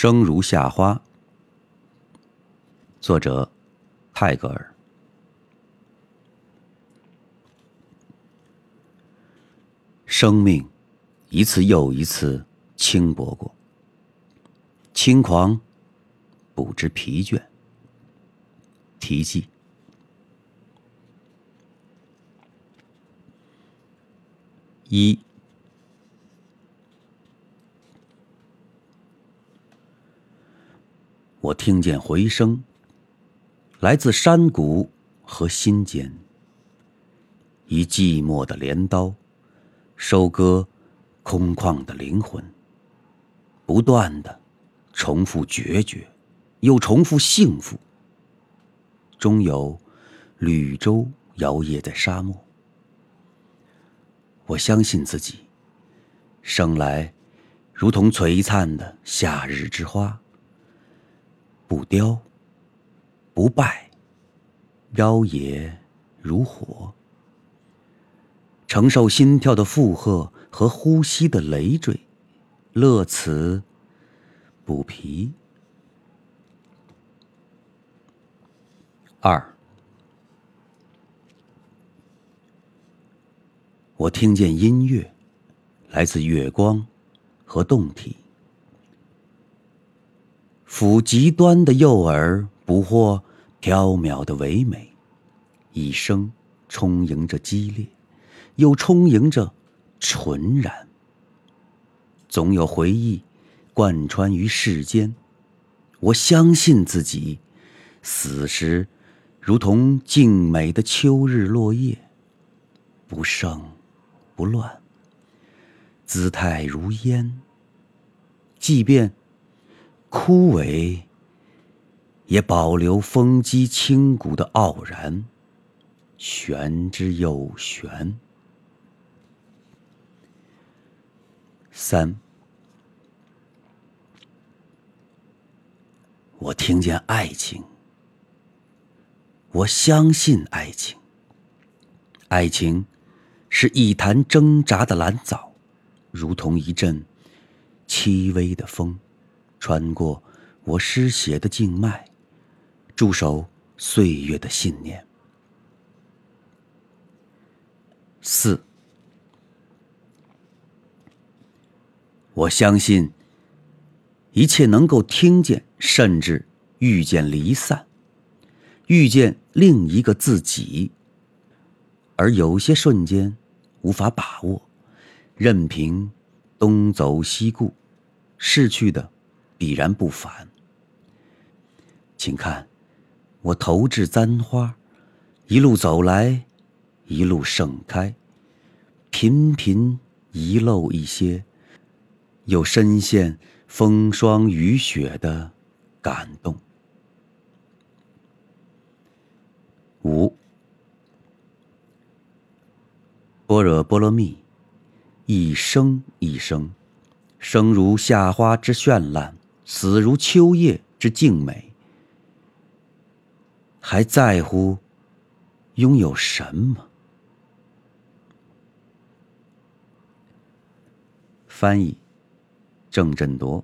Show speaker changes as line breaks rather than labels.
生如夏花，作者泰戈尔。生命一次又一次轻薄过，轻狂不知疲倦。题记：一。我听见回声，来自山谷和心间。以寂寞的镰刀，收割空旷的灵魂。不断的重复决绝，又重复幸福。终有绿洲摇曳在沙漠。我相信自己，生来如同璀璨的夏日之花。不凋，不败，妖冶如火，承受心跳的负荷和呼吸的累赘，乐此不疲。二，我听见音乐，来自月光和动体。抚极端的诱饵，捕获缥缈的唯美，一生充盈着激烈，又充盈着纯然。总有回忆贯穿于世间。我相信自己，死时如同静美的秋日落叶，不盛不乱，姿态如烟。即便。枯萎，也保留风肌清骨的傲然，玄之又玄。三，我听见爱情，我相信爱情。爱情是一潭挣扎的蓝藻，如同一阵轻微的风。穿过我失血的静脉，驻守岁月的信念。四，我相信一切能够听见，甚至遇见离散，遇见另一个自己。而有些瞬间无法把握，任凭东走西顾，逝去的。必然不凡。请看，我投掷簪花，一路走来，一路盛开，频频遗漏一些，又深陷风霜雨雪的感动。五，般若波罗蜜，一生一生，生如夏花之绚烂。死如秋叶之静美，还在乎拥有什么？翻译：郑振铎。